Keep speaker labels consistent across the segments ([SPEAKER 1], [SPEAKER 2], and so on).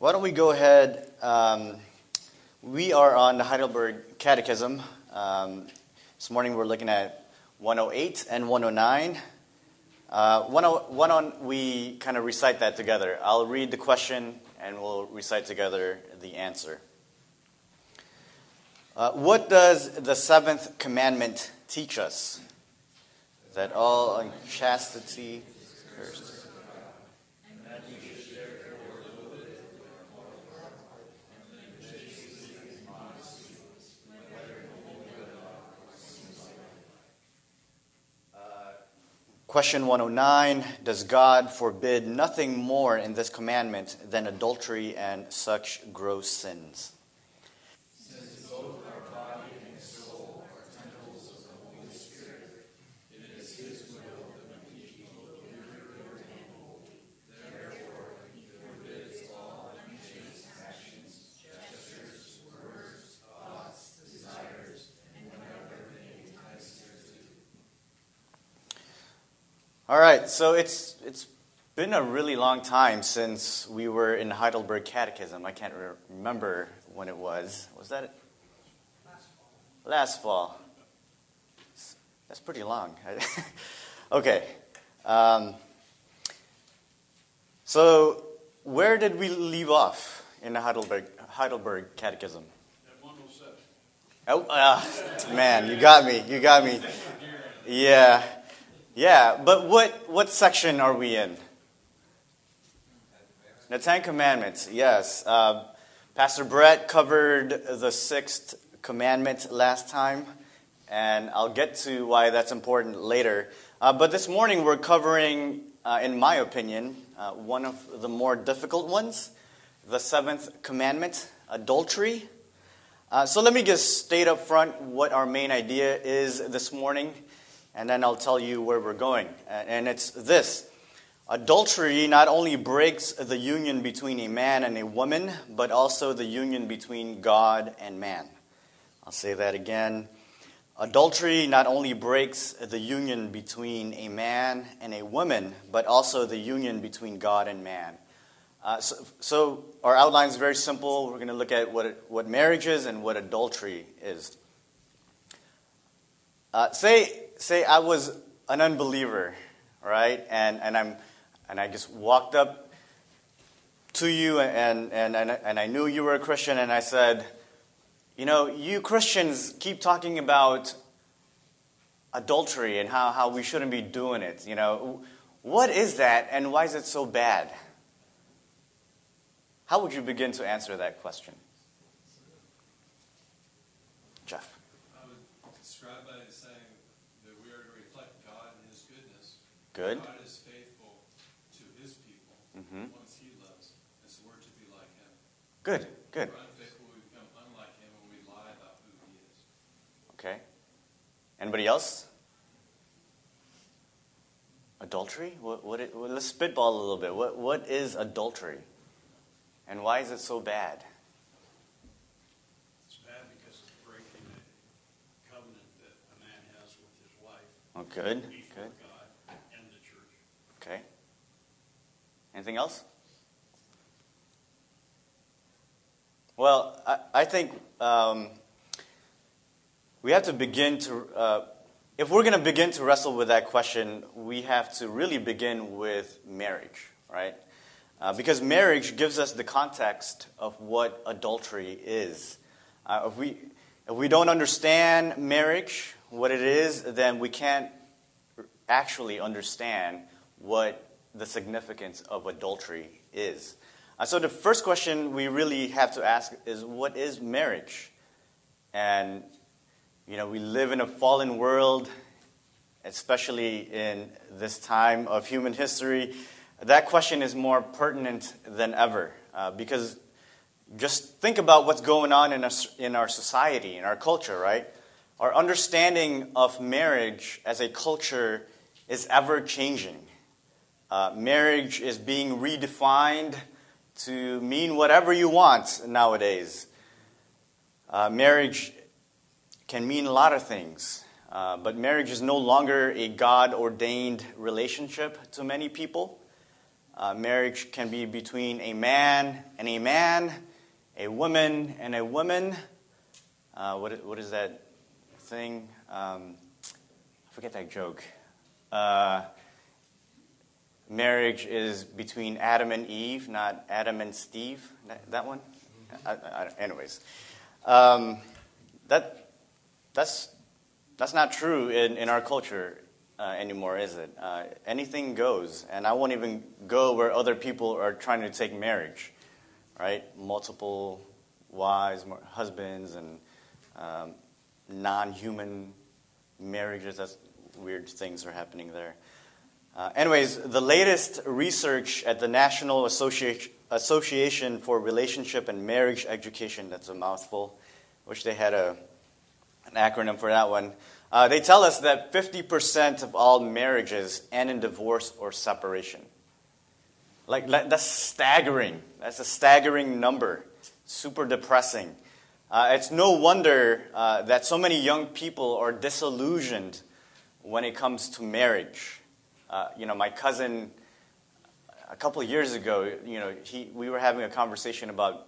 [SPEAKER 1] Why don't we go ahead? Um, we are on the Heidelberg Catechism. Um, this morning we're looking at 108 and 109. Uh, 101, we kind of recite that together. I'll read the question and we'll recite together the answer. Uh, what does the seventh commandment teach us? That all unchastity cursed. Question 109 Does God forbid nothing more in this commandment than adultery and such gross sins? All right, so it's it's been a really long time since we were in Heidelberg Catechism. I can't re- remember when it was. Was that it? last fall? Last fall. That's pretty long. okay. Um, so where did we leave off in the Heidelberg Heidelberg Catechism?
[SPEAKER 2] At 107.
[SPEAKER 1] Oh, uh, man, you got me. You got me. Yeah. Yeah, but what, what section are we in? The Ten Commandments, yes. Uh, Pastor Brett covered the sixth commandment last time, and I'll get to why that's important later. Uh, but this morning we're covering, uh, in my opinion, uh, one of the more difficult ones the seventh commandment, adultery. Uh, so let me just state up front what our main idea is this morning and then I'll tell you where we're going. And it's this adultery not only breaks the union between a man and a woman, but also the union between God and man. I'll say that again. Adultery not only breaks the union between a man and a woman, but also the union between God and man. Uh, so, so, our outline is very simple. We're going to look at what, what marriage is and what adultery is. Uh, say say I was an unbeliever, right? And, and, I'm, and I just walked up to you and, and, and, and I knew you were a Christian and I said, you know, you Christians keep talking about adultery and how, how we shouldn't be doing it. You know, what is that and why is it so bad? How would you begin to answer that question? Good.
[SPEAKER 2] God is faithful to his people, mm-hmm. ones he loves, and so we're to be like him.
[SPEAKER 1] Good, good.
[SPEAKER 2] We're unfaithful, we become unlike him when we lie about who he is.
[SPEAKER 1] Okay. Anybody else? Adultery? What, what it, well, let's spitball a little bit. What, what is adultery? And why is it so bad?
[SPEAKER 2] It's bad because it's breaking the covenant that a man has with his wife.
[SPEAKER 1] Oh, good, good. Okay. Anything else? Well, I, I think um, we have to begin to, uh, if we're going to begin to wrestle with that question, we have to really begin with marriage, right? Uh, because marriage gives us the context of what adultery is. Uh, if, we, if we don't understand marriage, what it is, then we can't actually understand what the significance of adultery is. Uh, so, the first question we really have to ask is what is marriage? And, you know, we live in a fallen world, especially in this time of human history. That question is more pertinent than ever uh, because just think about what's going on in our, in our society, in our culture, right? Our understanding of marriage as a culture is ever changing. Uh, marriage is being redefined to mean whatever you want nowadays. Uh, marriage can mean a lot of things, uh, but marriage is no longer a God ordained relationship to many people. Uh, marriage can be between a man and a man, a woman and a woman. Uh, what, what is that thing? Um, I forget that joke. Marriage is between Adam and Eve, not Adam and Steve. That, that one? I, I, anyways, um, that, that's, that's not true in, in our culture uh, anymore, is it? Uh, anything goes. And I won't even go where other people are trying to take marriage, right? Multiple wives, husbands, and um, non human marriages. That's weird things are happening there. Uh, anyways, the latest research at the National Association, Association for Relationship and Marriage Education, that's a mouthful, which they had a, an acronym for that one. Uh, they tell us that 50% of all marriages end in divorce or separation. Like, that's staggering. That's a staggering number. Super depressing. Uh, it's no wonder uh, that so many young people are disillusioned when it comes to marriage. Uh, you know, my cousin, a couple of years ago, you know, he, we were having a conversation about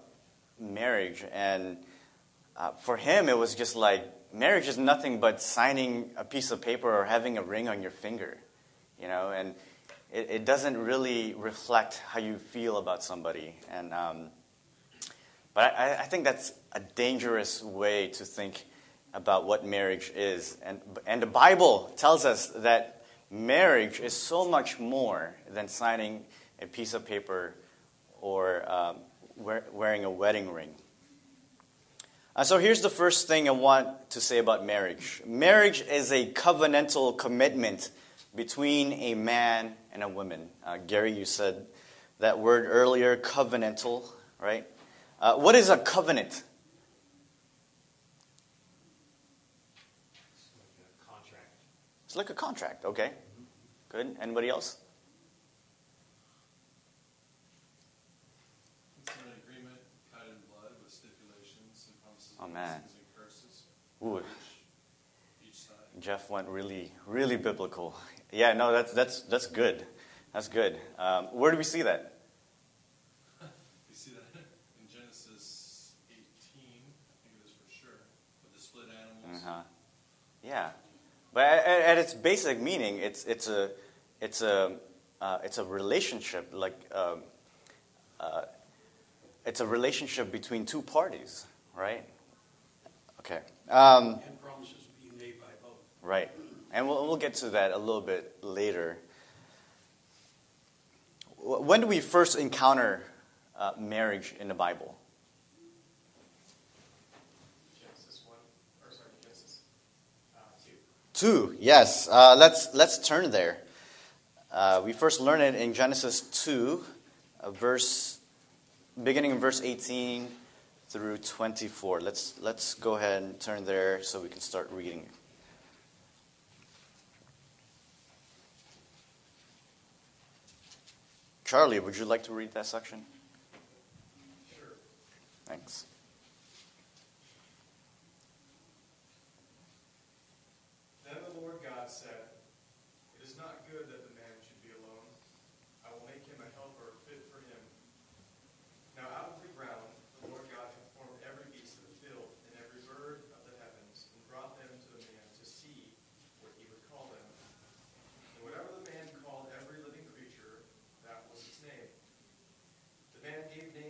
[SPEAKER 1] marriage, and uh, for him, it was just like marriage is nothing but signing a piece of paper or having a ring on your finger, you know, and it, it doesn't really reflect how you feel about somebody. And um, but I, I think that's a dangerous way to think about what marriage is. And, and the Bible tells us that marriage is so much more than signing a piece of paper or um, wear, wearing a wedding ring. Uh, so here's the first thing I want to say about marriage marriage is a covenantal commitment between a man and a woman. Uh, Gary, you said that word earlier, covenantal, right? Uh, what is a covenant? It's like a contract, okay. Good. Anybody else?
[SPEAKER 2] It's an agreement cut in blood with stipulations and promises
[SPEAKER 1] oh, man.
[SPEAKER 2] and curses.
[SPEAKER 1] Ooh.
[SPEAKER 2] Each, each side.
[SPEAKER 1] Jeff went really, really biblical. Yeah, no, that's that's that's good. That's good. Um, where do we see that?
[SPEAKER 2] You see that in Genesis 18, I think it is for sure, with the split animals.
[SPEAKER 1] Uh-huh. Yeah. But at, at, its basic meaning, it's, it's, a, it's, a, uh, it's a relationship, like um, uh, it's a relationship between two parties, right? Okay. Um,
[SPEAKER 3] and promises being made by both.
[SPEAKER 1] Right. And we'll, we'll get to that a little bit later. When do we first encounter uh, marriage in the Bible? Two, yes. Uh, let's, let's turn there. Uh, we first learn it in Genesis 2, uh, verse, beginning in verse 18 through 24. Let's, let's go ahead and turn there so we can start reading. Charlie, would you like to read that section?
[SPEAKER 2] Sure.
[SPEAKER 1] Thanks.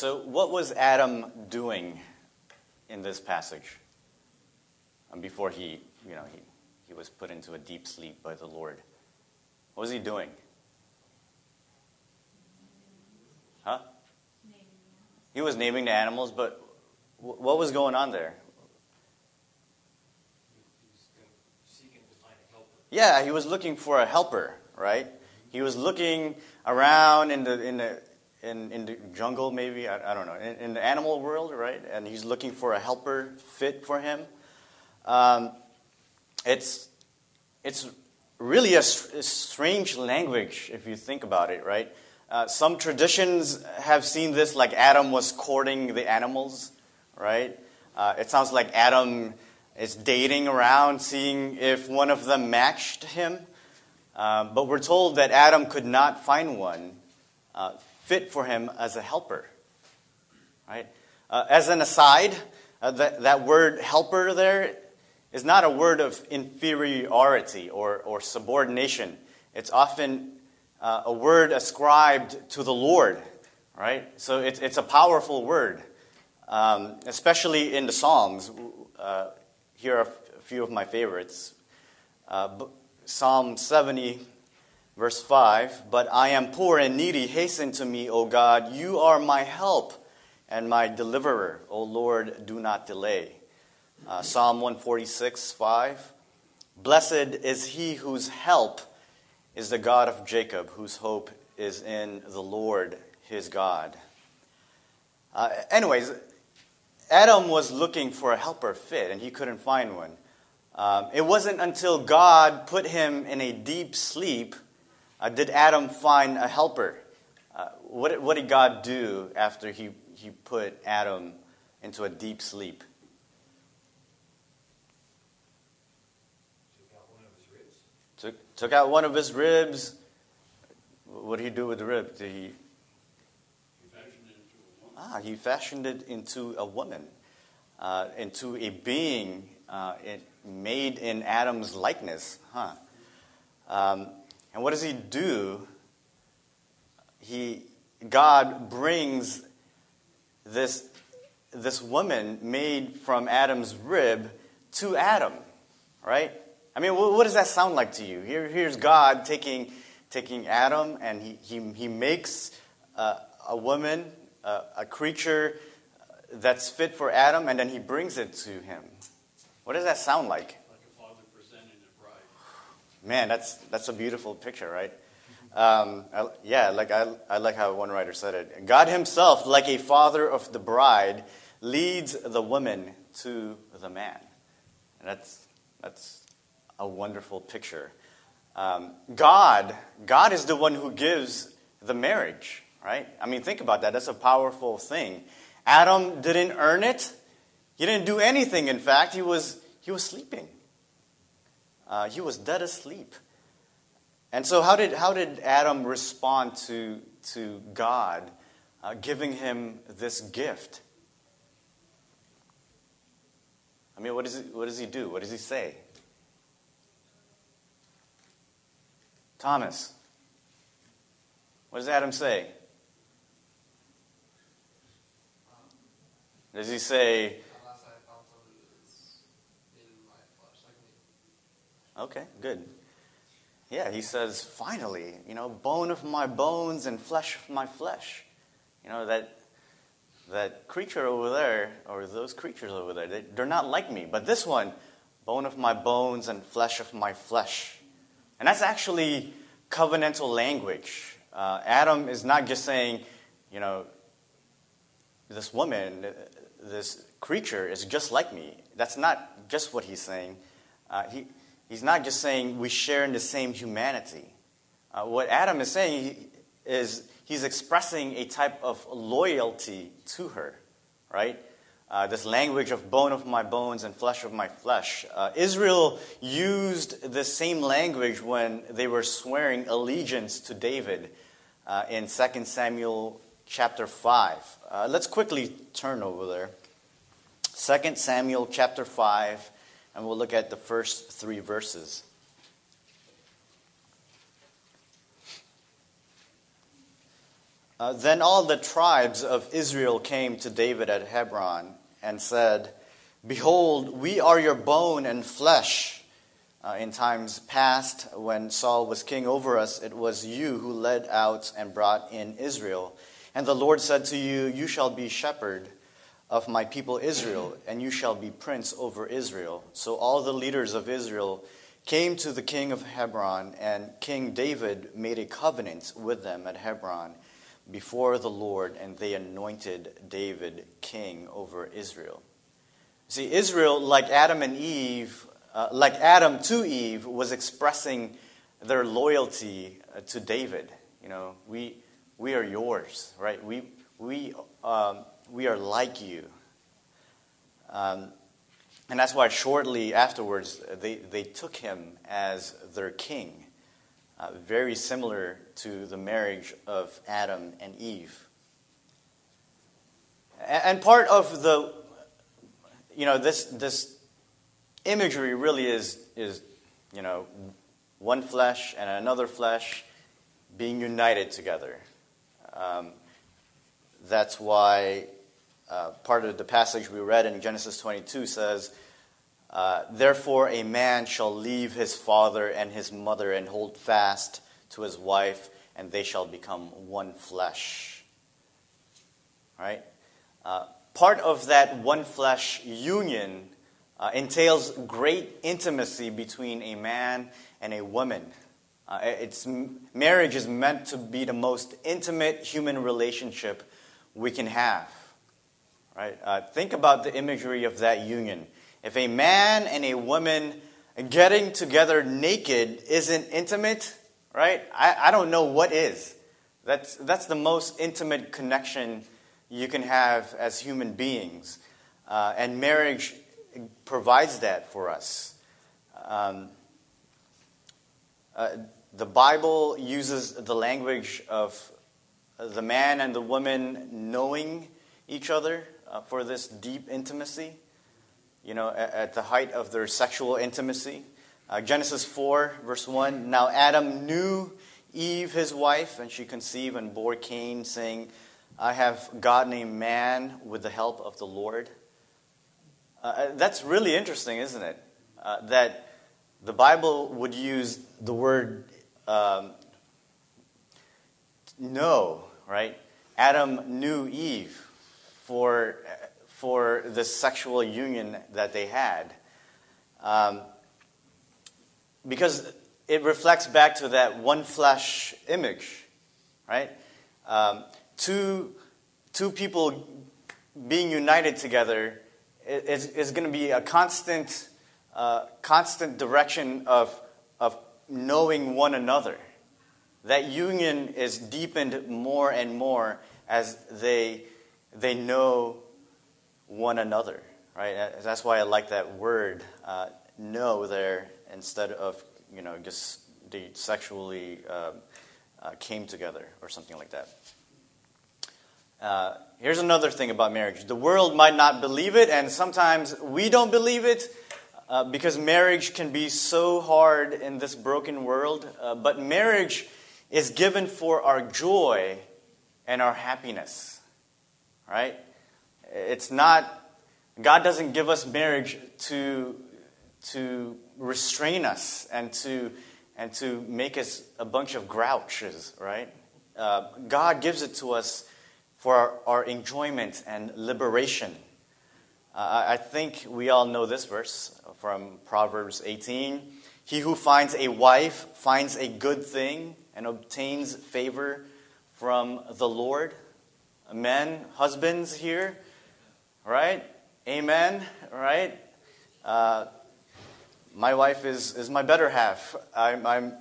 [SPEAKER 1] what was Adam doing in this passage um, before he, you know, he, he was put into a deep sleep by the Lord. What was he doing? Huh? He was naming the animals, but wh- what was going on there? Yeah, he was looking for a helper, right? He was looking around in the in the in, in the jungle, maybe I, I don't know, in, in the animal world, right? And he's looking for a helper fit for him. Um, it's it's really a, a, strange language if you think about it, right? Uh, some traditions have seen this like Adam was courting the animals, right? Uh, it sounds like Adam is dating around, seeing if one of them matched him. Uh, but we're told that Adam could not find one uh, fit for him as a helper. Right? Uh, as an aside, uh, that, that word helper there is not a word of inferiority or, or subordination. It's often uh, a word ascribed to the Lord, right? So it's, it's a powerful word, um, especially in the Psalms. Uh, here are a few of my favorites. Uh, Psalm 70, verse 5 But I am poor and needy. Hasten to me, O God. You are my help and my deliverer. O Lord, do not delay. Uh, Psalm 146, 5 Blessed is he whose help is the God of Jacob, whose hope is in the Lord his God. Uh, anyways, Adam was looking for a helper fit, and he couldn't find one. Um, it wasn't until God put him in a deep sleep uh, did Adam find a helper. Uh, what, what did God do after he, he put Adam into a deep sleep?
[SPEAKER 4] Took out one of his ribs.
[SPEAKER 1] Took, took out one of his ribs. What did he do with the rib? Did he Ah, he fashioned it into a woman, uh, into a being uh, it, made in Adam's likeness. Huh. Um, and what does he do? He, God brings this, this woman made from Adam's rib to Adam, right? I mean, what, does that sound like to you? Here, here's God taking, taking Adam and he, he, he makes uh, a woman a, a creature that's fit for Adam, and then he brings it to him. What does that sound like?
[SPEAKER 3] Like a father presenting a bride.
[SPEAKER 1] Man, that's that's a beautiful picture, right? Um, I, yeah, like I, I like how one writer said it. God Himself, like a father of the bride, leads the woman to the man, and that's that's a wonderful picture. Um, God, God is the one who gives the marriage right? I mean, think about that. That's a powerful thing. Adam didn't earn it. He didn't do anything. In fact, he was, he was sleeping. Uh, he was dead asleep. And so, how did, how did Adam respond to, to God uh, giving him this gift? I mean, what does, he, what does he do? What does he say? Thomas, what does Adam say? Does he say, Okay, good. Yeah, he says, finally, you know, bone of my bones and flesh of my flesh. You know, that, that creature over there, or those creatures over there, they, they're not like me. But this one, bone of my bones and flesh of my flesh. And that's actually covenantal language. Uh, Adam is not just saying, you know, this woman, this creature is just like me. That's not just what he's saying. Uh, he, he's not just saying we share in the same humanity. Uh, what Adam is saying is he's expressing a type of loyalty to her, right? Uh, this language of bone of my bones and flesh of my flesh. Uh, Israel used the same language when they were swearing allegiance to David uh, in 2 Samuel chapter 5. Uh, let's quickly turn over there. 2 Samuel chapter 5, and we'll look at the first three verses. Uh, then all the tribes of Israel came to David at Hebron and said, Behold, we are your bone and flesh. Uh, in times past, when Saul was king over us, it was you who led out and brought in Israel. And the Lord said to you, You shall be shepherd of my people Israel, and you shall be prince over Israel. So all the leaders of Israel came to the king of Hebron, and King David made a covenant with them at Hebron before the Lord, and they anointed David king over Israel. See, Israel, like Adam and Eve, uh, like Adam to Eve, was expressing their loyalty uh, to David. You know, we, we are yours, right? We, we, um, we are like you. Um, and that's why shortly afterwards, they, they took him as their king, uh, very similar to the marriage of Adam and Eve. And part of the, you know, this, this imagery really is, is, you know, one flesh and another flesh being united together. Um, that's why uh, part of the passage we read in Genesis 22 says, uh, Therefore a man shall leave his father and his mother and hold fast to his wife, and they shall become one flesh. Right? Uh, part of that one flesh union uh, entails great intimacy between a man and a woman. Uh, it's, marriage is meant to be the most intimate human relationship we can have. Right? Uh, think about the imagery of that union. If a man and a woman getting together naked isn't intimate, right? I, I don't know what is. That's, that's the most intimate connection you can have as human beings. Uh, and marriage provides that for us. Um, uh, the Bible uses the language of the man and the woman knowing each other uh, for this deep intimacy, you know, at, at, the height of their sexual intimacy. Uh, Genesis 4, verse 1 Now Adam knew Eve, his wife, and she conceived and bore Cain, saying, I have gotten a man with the help of the Lord. Uh, uh, that's really interesting, isn't it? Uh, that the Bible would use the word um, know, right? Adam knew Eve for, for the sexual union that they had. Um, because it reflects back to that one flesh image, right? Um, two, two people being united together is, is going to be a constant, uh, constant direction of, of knowing one another. That union is deepened more and more as they, they know one another, right? That's why I like that word, uh, know, there, instead of, you know, just they sexually uh, uh, came together or something like that. Uh, here's another thing about marriage the world might not believe it, and sometimes we don't believe it uh, because marriage can be so hard in this broken world. Uh, but marriage is given for our joy and our happiness, right? It's not, God doesn't give us marriage to, to restrain us and to, and to make us a bunch of grouches, right? Uh, God gives it to us for our, our enjoyment and liberation. Uh, I think we all know this verse from Proverbs 18. He who finds a wife finds a good thing and obtains favor from the Lord. Men, husbands here, right? Amen, right? Uh, my wife is, is my better half. I'm, I'm,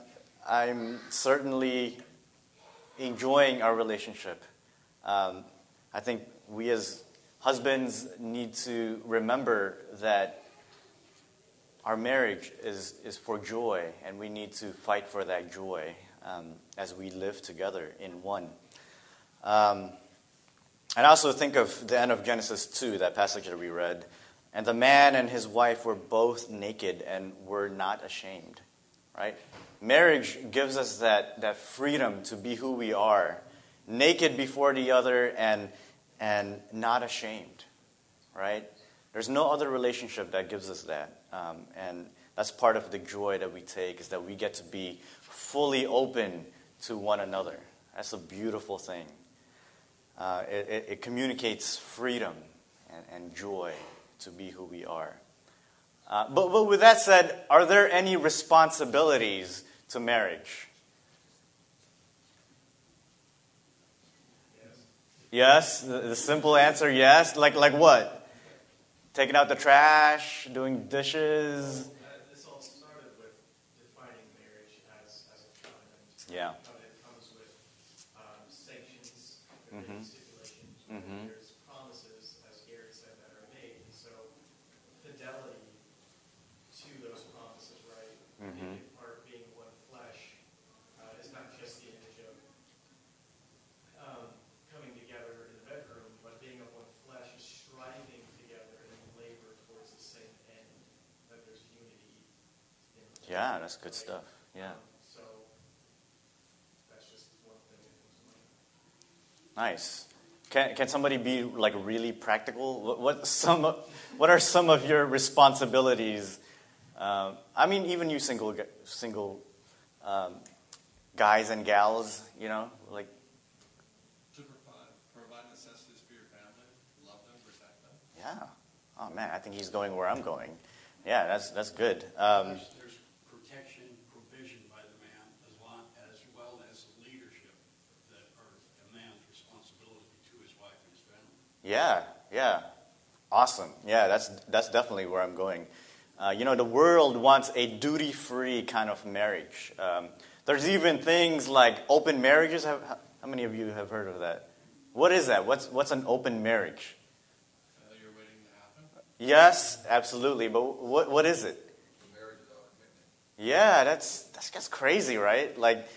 [SPEAKER 1] I'm certainly enjoying our relationship. Um, I think we as husbands need to remember that our marriage is, is for joy, and we need to fight for that joy um, as we live together in one. Um, and I also think of the end of Genesis 2, that passage that we read. And the man and his wife were both naked and were not ashamed. Right? Marriage gives us that, that freedom to be who we are naked before the other and, and not ashamed, right? There's no other relationship that gives us that. Um, and that's part of the joy that we take is that we get to be fully open to one another. That's a beautiful thing. Uh, it, it, communicates freedom and, and, joy to be who we are. Uh, but, but with that said, are there any responsibilities to marriage? Yes, the, the simple answer yes. Like, like what? Taking out the trash, doing dishes.
[SPEAKER 4] this all started with defining marriage as, as.
[SPEAKER 1] Yeah.
[SPEAKER 4] Covenant comes with um, sanctions,
[SPEAKER 1] Mhm.
[SPEAKER 4] stipulations.
[SPEAKER 1] Mhm.
[SPEAKER 4] There's promises, as Gary said, that are made. And so fidelity to those promises, right?
[SPEAKER 1] Mhm.
[SPEAKER 4] Being part, being one flesh, uh, is not just the image of um, coming together in the bedroom, but being of one flesh is striving together and labor towards the same end. That there's unity. In
[SPEAKER 1] Yeah, that's good stuff. Yeah.
[SPEAKER 4] So that's just one thing that comes to mind.
[SPEAKER 1] Nice. Can, can somebody be like really practical? What, what some of- what are some of your responsibilities? Um, I mean, even you single single um, guys and gals, you know, like
[SPEAKER 2] To provide, provide necessities for your family, love them, protect them.
[SPEAKER 1] yeah. Oh man, I think he's going where I'm going. Yeah, that's that's good. Um,
[SPEAKER 3] There's, there's protection, provision by the man, as long, as well as leadership that are a man's responsibility to his wife and his family.
[SPEAKER 1] Yeah, yeah. Awesome. Yeah, that's that's definitely where I'm going. Uh, you know, the world wants a duty-free kind of marriage. Um, there's even things like open marriages. Have, how many of you have heard of that? What is that? What's what's an open marriage?
[SPEAKER 2] Uh, you're waiting to happen.
[SPEAKER 1] Yes, absolutely. But what what is it? Yeah, that's that's just crazy, right? Like,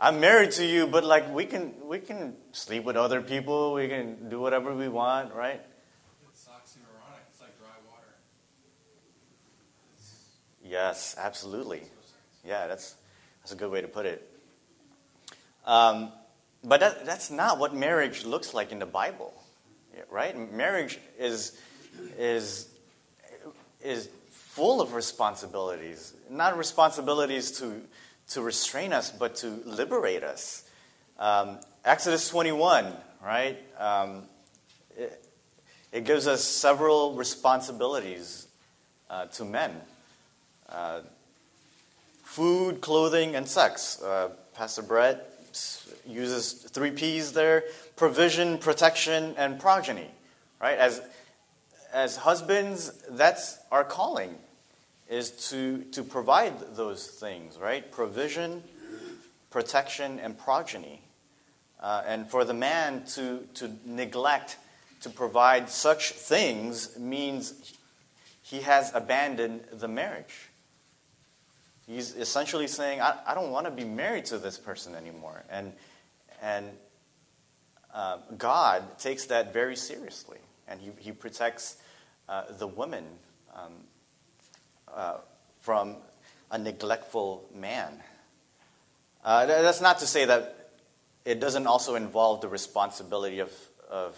[SPEAKER 1] I'm married to you, but like we can we can sleep with other people. We can do whatever we want, right?
[SPEAKER 2] It's oxymoronic. It's like dry water. It's
[SPEAKER 1] Yes, absolutely. Yeah, that's that's a good way to put it. Um, but that, that's not what marriage looks like in the Bible, right? Marriage is is is full of responsibilities, not responsibilities to to restrain us, but to liberate us. Um, Exodus twenty one, right? Um, it, it gives us several responsibilities uh, to men. Uh, food, clothing, and sex. Uh, Pastor Brett uses three P's there provision, protection, and progeny. Right? As, as husbands, that's our calling, is to, to provide those things, right? Provision, protection, and progeny. Uh, and for the man to, to neglect to provide such things means he has abandoned the marriage. He's essentially saying, I, I don't want to be married to this person anymore. And, and uh, God takes that very seriously. And he, he protects uh, the woman um, from a neglectful man. Uh, that's not to say that it doesn't also involve the responsibility of, of,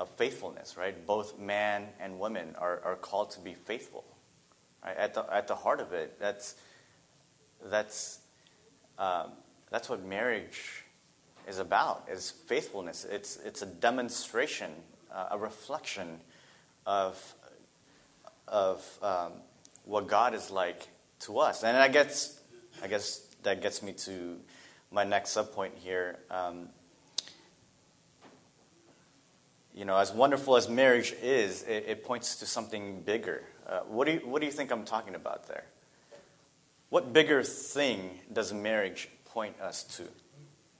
[SPEAKER 1] of faithfulness, right? Both man and woman are, are called to be faithful. Right? At, the, at the heart of it, that's, that's, um, that's what marriage is about, is faithfulness. It's, it's a demonstration, uh, a reflection of, of um, what God is like to us. And I guess, I guess that gets me to my next subpoint here. Um, you know, as wonderful as marriage is, it, it points to something bigger. Uh, what, do you, what do you think I'm talking about there? What bigger thing does marriage point us to?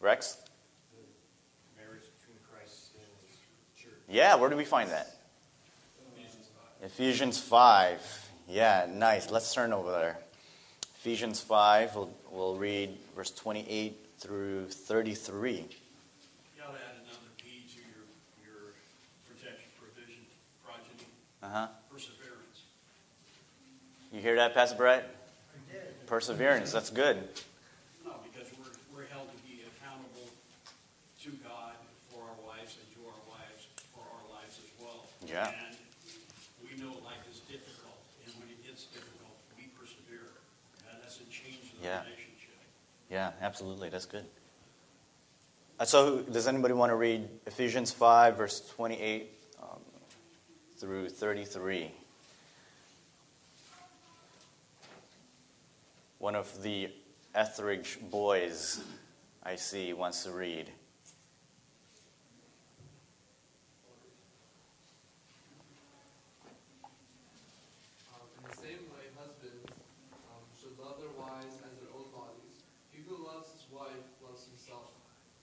[SPEAKER 1] Rex?
[SPEAKER 4] Marriage between Christ and his church.
[SPEAKER 1] Yeah, where do we find that? Ephesians 5. Yeah, nice. Let's turn over there. Ephesians 5, we'll, we'll read verse 28 through 33.
[SPEAKER 3] You ought to add another P to your, your protection, provision, progeny,
[SPEAKER 1] Uh huh.
[SPEAKER 3] perseverance.
[SPEAKER 1] You hear that, Pastor Brett? Perseverance, that's good.
[SPEAKER 3] No, because we're, we're held to be accountable to God for our wives and to our wives for our lives as well.
[SPEAKER 1] Yeah.
[SPEAKER 3] And we know life is difficult, and when it gets
[SPEAKER 1] Yeah. Yeah, absolutely. That's good. Uh, so, does anybody want to read Ephesians 5, verse 28 um, through 33? One of the Etheridge boys I see wants to read.
[SPEAKER 5] Um, in the same way, husbands um, should love their wives as their own bodies. He who loves his wife loves himself.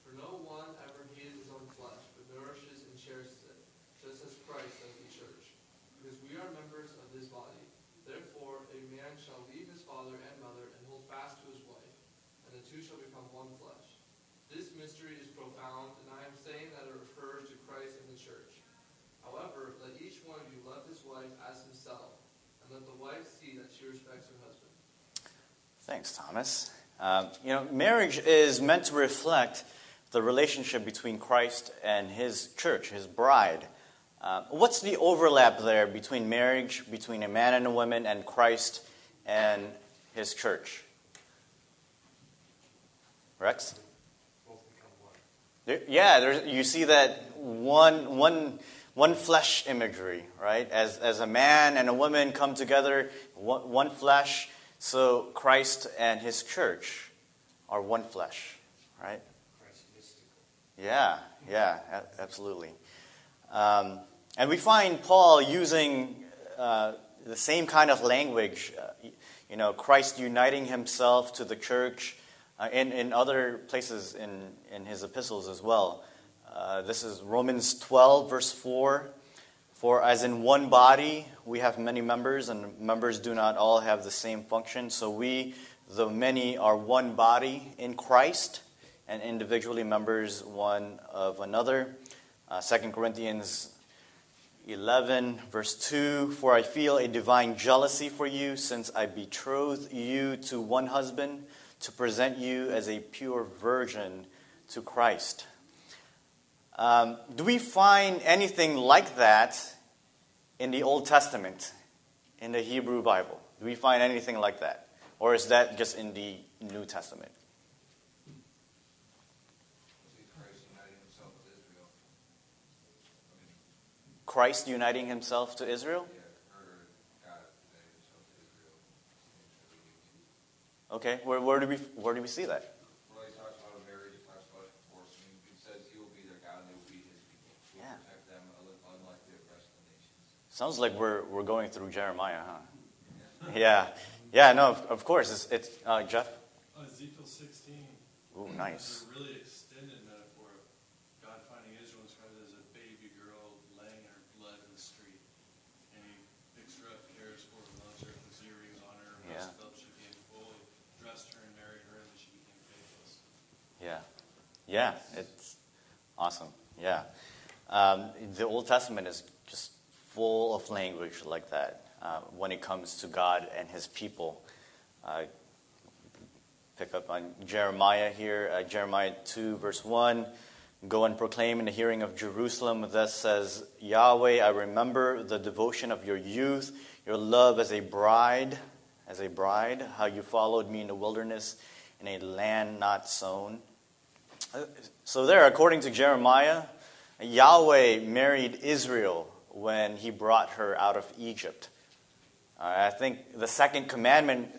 [SPEAKER 5] For no one ever hated his own flesh, but nourishes and cherishes it, just as Christ does the church. Because we are members of his body. Therefore, a man shall leave his father and mother and hold fast to his wife, and the two shall become one flesh. This mystery is profound, and I am saying that it refers to Christ and the church. However, let each one of you love his wife as himself, and let the wife see that she respects her husband.
[SPEAKER 1] Thanks, Thomas. Um, you know, marriage is meant to reflect the relationship between Christ and his church, his bride. Uh, what's the overlap there between marriage, between a man and a woman, and Christ and his church? Rex? There, yeah, you see that one, one, one flesh imagery, right? As, as a man and a woman come together, one, one flesh, so Christ and his church are one flesh, right? Yeah, yeah, absolutely. Um, and we find Paul using uh, the same kind of language, uh, you know, Christ uniting himself to the church uh, in, in other places in, in his epistles as well. Uh, this is Romans 12, verse 4. For as in one body we have many members, and members do not all have the same function, so we, the many, are one body in Christ and individually members one of another. Uh, 2 Corinthians 11, verse 2 For I feel a divine jealousy for you, since I betrothed you to one husband to present you as a pure virgin to Christ. Um, do we find anything like that in the Old Testament, in the Hebrew Bible? Do we find anything like that? Or is that just in the New Testament?
[SPEAKER 6] Christ uniting himself with Israel.
[SPEAKER 1] Christ uniting himself to Israel?
[SPEAKER 6] yeah, or God uniting himself to Israel. Seems to be-
[SPEAKER 1] Okay, where, where, do we, where do we see that?
[SPEAKER 6] Well, he talks about marriage, he talks about divorce, and he says he will be their God and they will be his people. He will
[SPEAKER 1] Yeah.
[SPEAKER 6] protect them unlike the rest of the nations.
[SPEAKER 1] Sounds like we're, we're going through Jeremiah, huh? Yeah, yeah, no, of, of course. It's, it's uh, Jeff?
[SPEAKER 2] Uh, Ezekiel 16
[SPEAKER 1] Ooh,
[SPEAKER 2] is
[SPEAKER 1] nice.
[SPEAKER 2] a really extended metaphor of God finding Israel and describes it as a baby girl laying in her blood in the street. And he picks her up, cares for her, loves her, puts earrings on her,
[SPEAKER 1] Yeah.
[SPEAKER 2] dressed up, she became fully dressed her and married her, and then she became faithless.
[SPEAKER 1] Yeah, yeah, it's awesome. Yeah. Um, the Old Testament is just full of language like that uh, when it comes to God and his people. Uh, pick up on Jeremiah here, uh, Jeremiah 2, verse 1. Go and proclaim in the hearing of Jerusalem. Thus says Yahweh, I remember the devotion of your youth, your love as a bride, as a bride, how you followed me in the wilderness in a land not sown. So, there, according to Jeremiah, Yahweh married Israel when he brought her out of Egypt. Uh, I think the second commandment,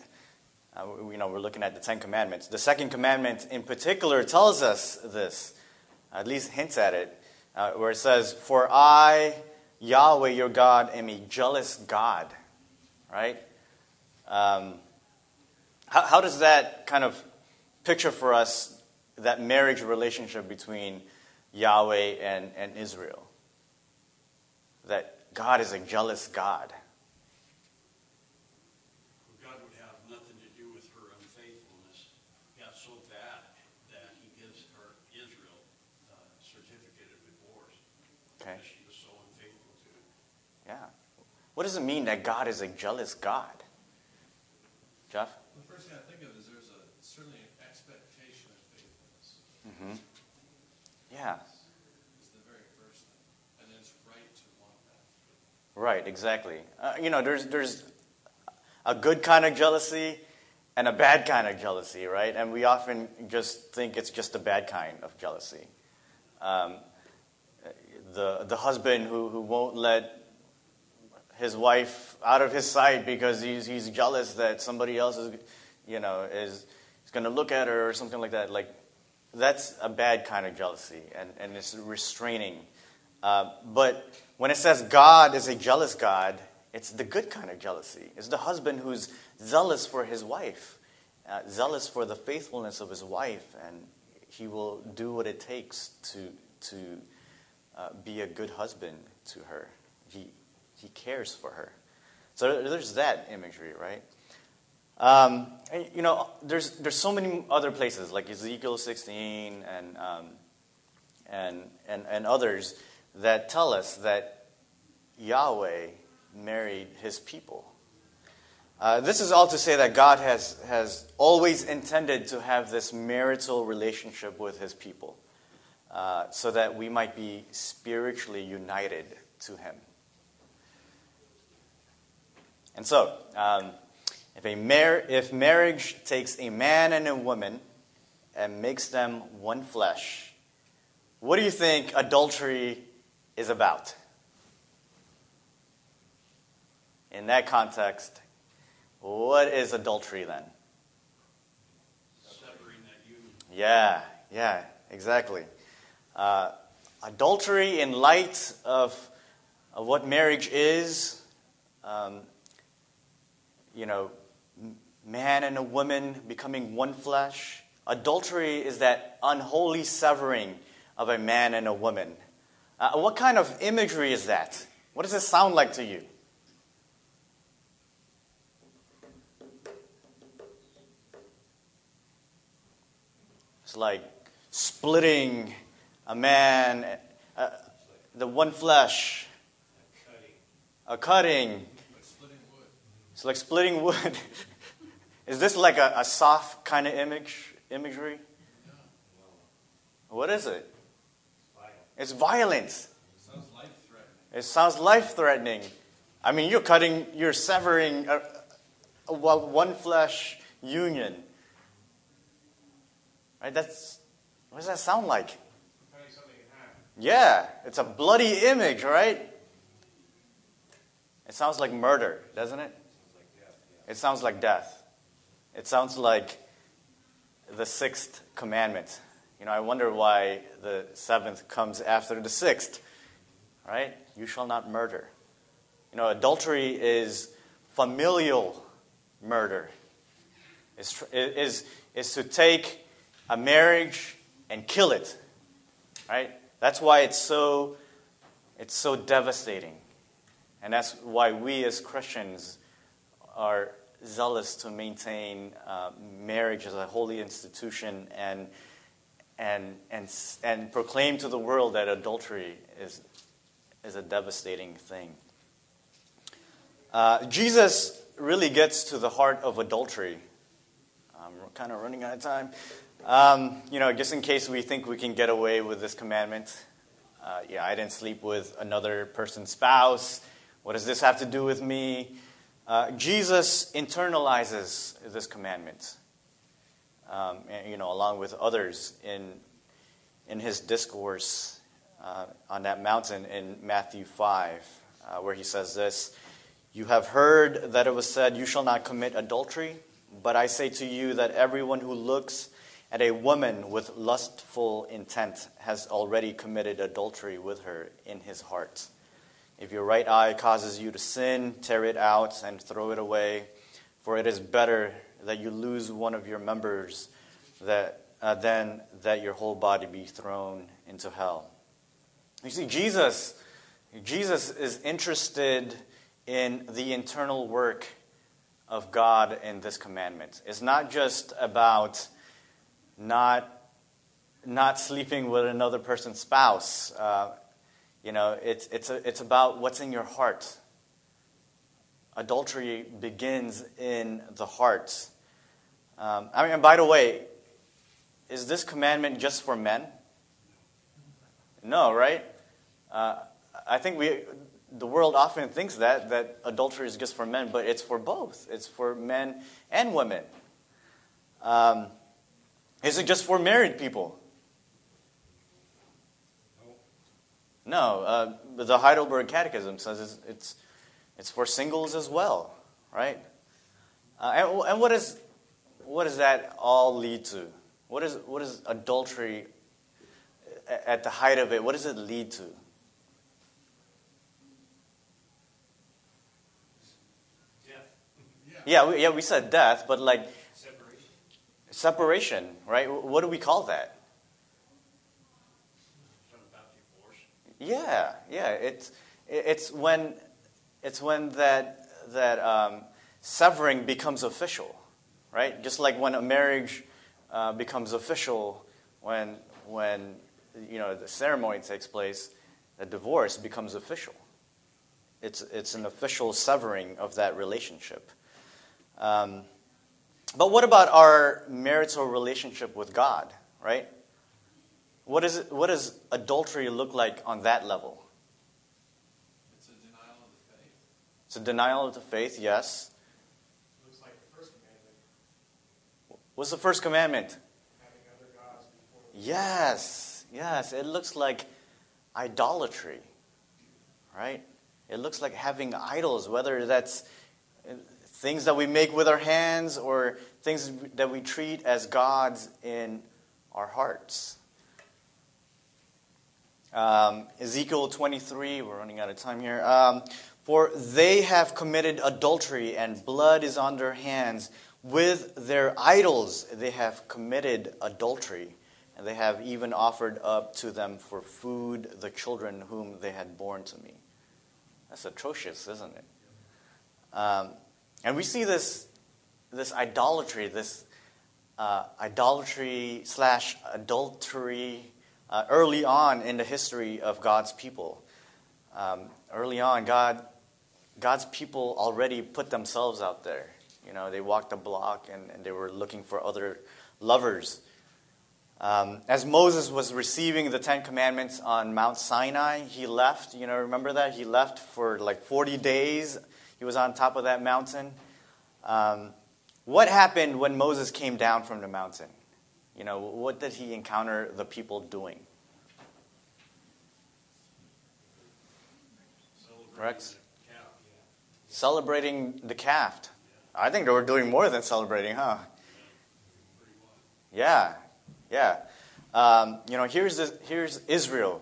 [SPEAKER 1] uh, you know, we're looking at the Ten Commandments. The second commandment in particular tells us this, at least hints at it, uh, where it says, For I, Yahweh your God, am a jealous God. Right? Um, how, how does that kind of picture for us that marriage relationship between Yahweh and, and Israel? That God is a jealous God.
[SPEAKER 3] God would have nothing to do with her unfaithfulness. Got so bad that he gives her, Israel, a certificate of divorce.
[SPEAKER 1] Okay.
[SPEAKER 3] Because she was so unfaithful to him.
[SPEAKER 1] Yeah. What does it mean that God is a jealous God? Jeff?
[SPEAKER 2] The first thing I think of is there's a certainly an expectation of faithfulness.
[SPEAKER 1] Mm-hmm. Yeah.
[SPEAKER 2] Is the very first thing, and it's right to want that.
[SPEAKER 1] Right, exactly. Uh, you know, there's, there's a good kind of jealousy and a bad kind of jealousy, right? And we often just think it's just a bad kind of jealousy. Um, the, the husband who, who won't let his wife out of his sight because he's, he's jealous that somebody else is, you know, is, is going to look at her or something like that. Like, that's a bad kind of jealousy, and, and it's restraining. Uh, but when it says God is a jealous God, it's the good kind of jealousy. It's the husband who's zealous for his wife, uh, zealous for the faithfulness of his wife, and he will do what it takes to, to uh, be a good husband to her. He, he cares for her. So there's that imagery, right? Um, and, you know, there's, there's so many other places, like Ezekiel 16 and, um, and, and, and others, that tell us that Yahweh married his people. Uh, this is all to say that God has, has always intended to have this marital relationship with his people uh, so that we might be spiritually united to him. And so, um, if, a mar- if marriage takes a man and a woman and makes them one flesh, what do you think adultery is about? In that context, what is adultery then?
[SPEAKER 3] Severing that union.
[SPEAKER 1] Yeah, yeah, exactly. Uh, adultery, in light of, of what marriage is, um, you know, man and a woman becoming one flesh. Adultery is that unholy severing of a man and a woman. Uh, what kind of imagery is that? What does it sound like to you? It's like splitting a man, uh, the one flesh,
[SPEAKER 3] Cutting.
[SPEAKER 1] a cutting. It's like splitting wood. is this like a, a soft kind of image imagery? What is it? It's violence. It sounds life threatening. I mean, you're cutting, you're severing a, a one flesh union. Right? That's what does that sound like? Yeah, it's a bloody image, right? It sounds like murder, doesn't it? It sounds like death. It sounds like the sixth commandment. You know, I wonder why the seventh comes after the sixth, right? You shall not murder. You know, adultery is familial murder. Is is is to take a marriage and kill it, right? That's why it's so it's so devastating, and that's why we as Christians are zealous to maintain uh, marriage as a holy institution and and, and, and proclaim to the world that adultery is, is a devastating thing. Uh, Jesus really gets to the heart of adultery. Um, we're kind of running out of time. Um, you know, just in case we think we can get away with this commandment. Uh, yeah, I didn't sleep with another person's spouse. What does this have to do with me? Uh, Jesus internalizes this commandment um, and, you know, along with others in, in his discourse uh, on that mountain in Matthew 5, uh, where he says this You have heard that it was said, You shall not commit adultery, but I say to you that everyone who looks at a woman with lustful intent has already committed adultery with her in his heart. If your right eye causes you to sin, tear it out and throw it away, for it is better that you lose one of your members that, uh, than that your whole body be thrown into hell. You see, Jesus, Jesus is interested in the internal work of God in this commandment. It's not just about not, not sleeping with another person's spouse. Uh, you know, it's, it's, a, it's about what's in your heart. Adultery begins in the heart. Um, I mean, by the way, is this commandment just for men? No, right? Uh, I think we, the world often thinks that that adultery is just for men, but it's for both. It's for men and women. Um, is it just for married people? No, uh, the Heidelberg Catechism says it's, it's, it's for singles as well, right? Uh, and, and what, is, what does that all lead to? What is, what is adultery at the height of it? What does it lead to?
[SPEAKER 3] Death,
[SPEAKER 1] Yeah, we, yeah, we said death, but like
[SPEAKER 3] separation.
[SPEAKER 1] separation, right? What do we call that?
[SPEAKER 3] Something about divorce.
[SPEAKER 1] Yeah, yeah. It's it's when it's when that that um, severing becomes official, right? Just like when a marriage uh, becomes official, when when you know the ceremony takes place, the divorce becomes official. It's it's an official severing of that relationship. Um, but what about our marital relationship with God, right? What, is it, what does adultery look like on that level?
[SPEAKER 2] It's a denial of the faith.
[SPEAKER 1] It's a denial of the faith, yes.
[SPEAKER 4] Looks like the first commandment,
[SPEAKER 1] What's the first commandment?
[SPEAKER 4] having other gods before.
[SPEAKER 1] Yes, yes. It looks like idolatry, right? It looks like having idols, whether that's uh, things that we make with our hands or things that we treat as gods in our hearts. Um, Ezekiel 23, we're running out of time here. Um, For they have committed adultery, and blood is on their hands. With their idols, they have committed adultery, and they have even offered up to them for food the children whom they had born to me. That's atrocious, isn't it? Um, and we see this, this idolatry, this uh, idolatry slash adultery uh, early on in the history of God's people. Um, early on, God, God's people already put themselves out there. You know, they walked the block and, and they were looking for other lovers. Um, as Moses was receiving the Ten Commandments on Mount Sinai, he left. You know, remember that? He left for like 40 days. He was on top of that mountain. Um, what happened when Moses came down from the mountain? You know, what did he encounter the people doing?
[SPEAKER 3] Celebrating
[SPEAKER 1] Rex?
[SPEAKER 3] the
[SPEAKER 1] Celebrating the calf. I think they were doing more than celebrating, huh? Yeah, yeah. Um, you know, here's, this, here's Israel,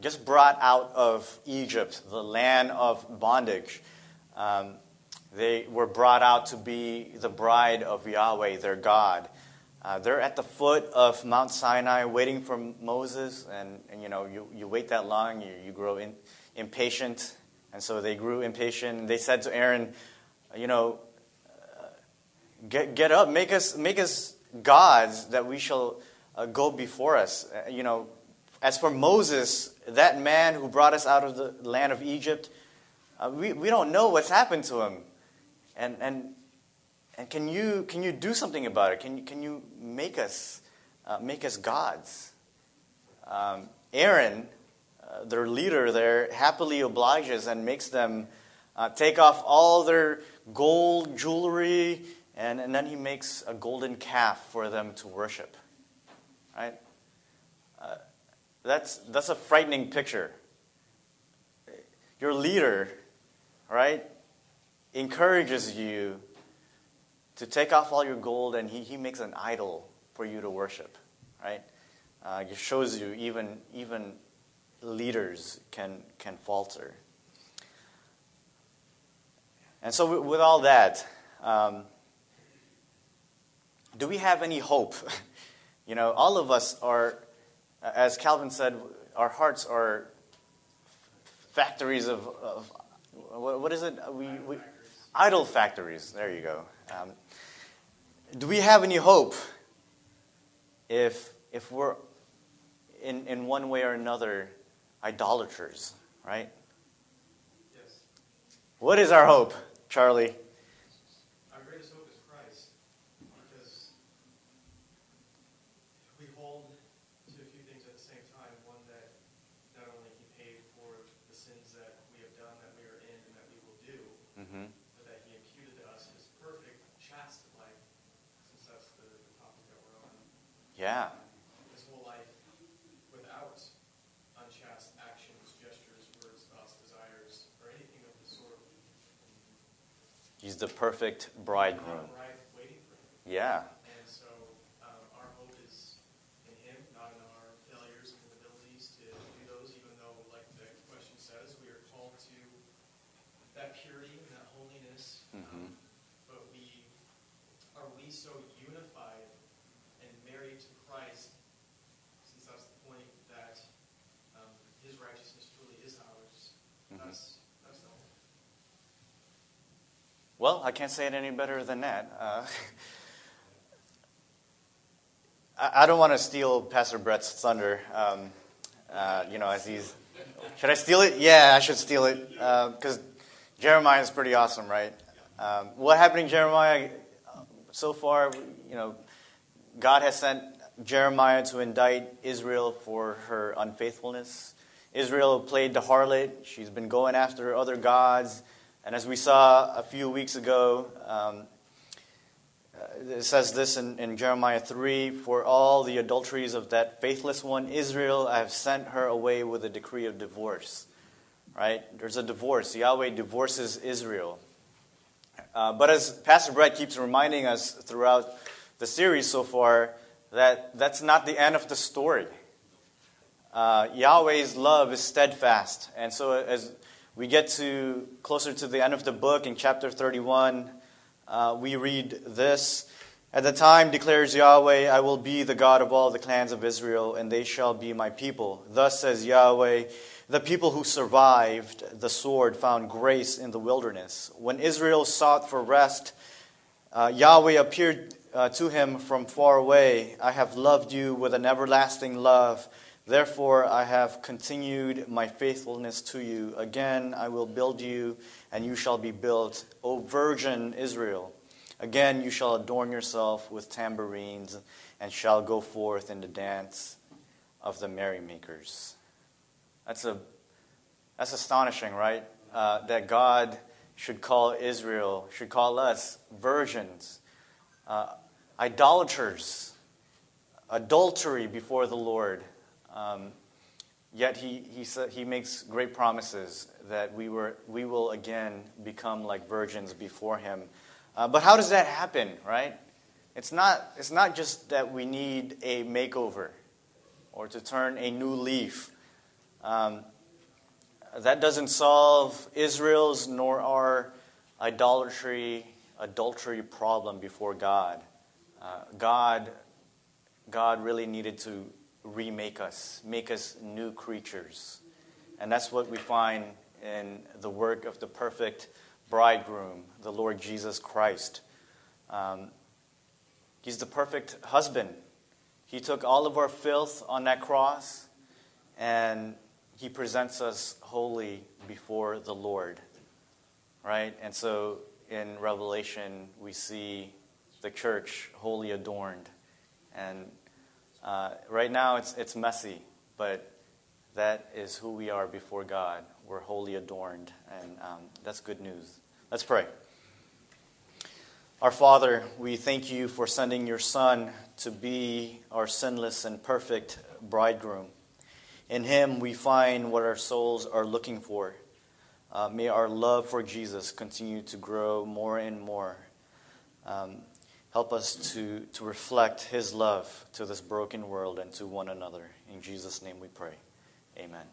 [SPEAKER 1] just brought out of Egypt, the land of bondage. Um, they were brought out to be the bride of Yahweh, their God. Uh, they're at the foot of Mount Sinai waiting for Moses, and, and you know, you, you wait that long, you, you grow in, impatient. And so they grew impatient. They said to Aaron, you know, get, get up, make us, make us gods that we shall uh, go before us. Uh, you know, as for Moses, that man who brought us out of the land of Egypt, uh, we, we don't know what's happened to him. And, and, and can, you, can you do something about it? Can, you- can you make us, uh, make us gods? Um, Aaron, uh, their leader there, happily obliges and makes them uh, take off all their gold jewelry, and, and then he makes a golden calf for them to worship. Right? Uh, that's, that's a frightening picture. Your leader, right, encourages you to take off all your gold, and he, he makes an idol for you to worship. Right? Uh, it shows you even, even leaders can, can falter. And so, with, all that, um, do we have any hope? you know, all of us are, as Calvin said, our hearts are factories of, of what, what is it? We, we, idol factories. There you go. Um, do we have any hope if, if we're in, in one way or another idolaters, right?
[SPEAKER 4] Yes.
[SPEAKER 1] What is our hope, Charlie?
[SPEAKER 4] Our greatest hope is Christ, because we hold to a few things at the same time. One, that not only He paid for the sins that we have done, that we are in, and that we will do,
[SPEAKER 1] Mm-hmm.
[SPEAKER 4] but that He imputed to us His perfect, chaste life, since that's the, the
[SPEAKER 1] Yeah.
[SPEAKER 4] his whole life without unchaste actions, gestures, words, thoughts, desires, or anything of the sort.
[SPEAKER 1] He's the perfect bridegroom.
[SPEAKER 4] a bride waiting for him.
[SPEAKER 1] Yeah.
[SPEAKER 4] And so um, our hope is in him, not in our failures and inabilities to do those, even though, like the question says, we are called to that purity and that holiness.
[SPEAKER 1] Mhm.
[SPEAKER 4] But we are we so unified and married to Christ, since that's the point that um, his righteousness truly is ours.
[SPEAKER 1] Mhm.
[SPEAKER 4] That's that's the hope.
[SPEAKER 1] Well, I can't say it any better than that. Uh, I, don't want to steal Pastor Brett's thunder. Um, uh, you know, as he's. Should I steal it? Yeah, I should steal it because Jeremiah is pretty awesome, right? Um, what happened in Jeremiah uh, so far? You know, God has sent Jeremiah to indict Israel for her unfaithfulness. Israel played the harlot. She's been going after other gods. And as we saw a few weeks ago, um, uh, it says this in, in Jeremiah 3 For all the adulteries of that faithless one, Israel, I have sent her away with a decree of divorce. Right? There's a divorce. Yahweh divorces Israel. Uh, but as Pastor Brett keeps reminding us throughout the series so far, that that's not the end of the story. Uh, Yahweh's love is steadfast. And so as we get to closer to the end of the book in chapter 31, uh, we read this. At the time declares Yahweh, I will be the God of all the clans of Israel, and they shall be my people. Thus says Yahweh, the people who survived the sword found grace in the wilderness. When Israel sought for rest, uh, Yahweh appeared uh, to him from far away. I have loved you with an everlasting love. Therefore, I have continued my faithfulness to you. Again, I will build you, and you shall be built, O virgin Israel. Again, you shall adorn yourself with tambourines, and shall go forth in the dance of the merrymakers. That's a that's astonishing, right? Uh, that God should call Israel, should call us virgins, uh, idolaters, adultery before the Lord. Um, yet he, he, he makes great promises that we, were, we will again become like virgins before him. Uh, but how does that happen, right? It's not, it's not just that we need a makeover or to turn a new leaf. Um, that doesn't solve Israel's nor our idolatry, adultery problem before God. Uh, God, God really needed to remake us, make us new creatures. And that's what we find in the work of the perfect bridegroom, the Lord Jesus Christ. Um, he's the perfect husband. He took all of our filth on that cross, and he presents us holy before the Lord. Right? And so in Revelation, we see the church wholly adorned. And uh, right now, it's, it's messy, but that is who we are before God. We're wholly adorned, and um, that's good news. Let's pray. Our Father, we thank you for sending your Son to be our sinless and perfect bridegroom. In him, we find what our souls are looking for. Uh, may our love for Jesus continue to grow more and more. Um, help us to, to reflect his love to this broken world and to one another. In Jesus' name we pray. Amen.